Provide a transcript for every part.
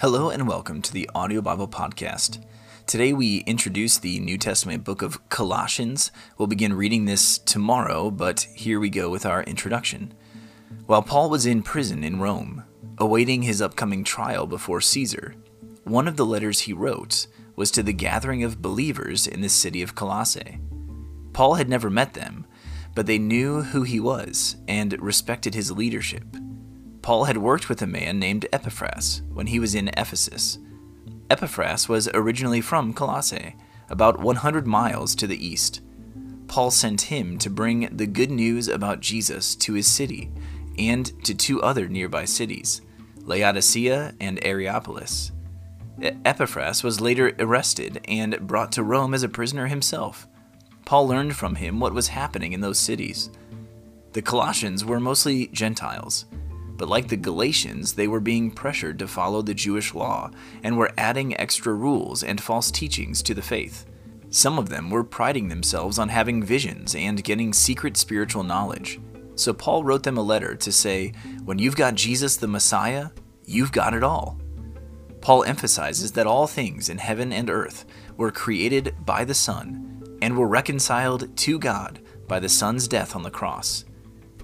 Hello and welcome to the Audio Bible Podcast. Today we introduce the New Testament book of Colossians. We'll begin reading this tomorrow, but here we go with our introduction. While Paul was in prison in Rome, awaiting his upcoming trial before Caesar, one of the letters he wrote was to the gathering of believers in the city of Colossae. Paul had never met them, but they knew who he was and respected his leadership. Paul had worked with a man named Epaphras when he was in Ephesus. Epaphras was originally from Colossae, about 100 miles to the east. Paul sent him to bring the good news about Jesus to his city and to two other nearby cities, Laodicea and Hierapolis. Epaphras was later arrested and brought to Rome as a prisoner himself. Paul learned from him what was happening in those cities. The Colossians were mostly Gentiles but like the Galatians, they were being pressured to follow the Jewish law and were adding extra rules and false teachings to the faith. Some of them were priding themselves on having visions and getting secret spiritual knowledge. So Paul wrote them a letter to say, when you've got Jesus the Messiah, you've got it all. Paul emphasizes that all things in heaven and earth were created by the Son and were reconciled to God by the Son's death on the cross.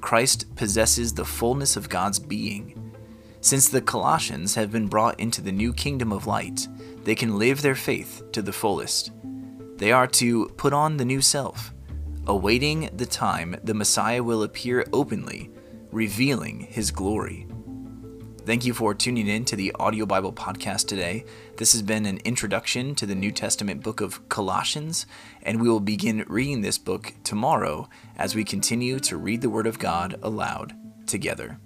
Christ possesses the fullness of God's being. Since the Colossians have been brought into the new kingdom of light, they can live their faith to the fullest. They are to put on the new self, awaiting the time the Messiah will appear openly, revealing his glory. Thank you for tuning in to the Audio Bible Podcast today. This has been an introduction to the New Testament book of Colossians, and we will begin reading this book tomorrow as we continue to read the Word of God aloud together.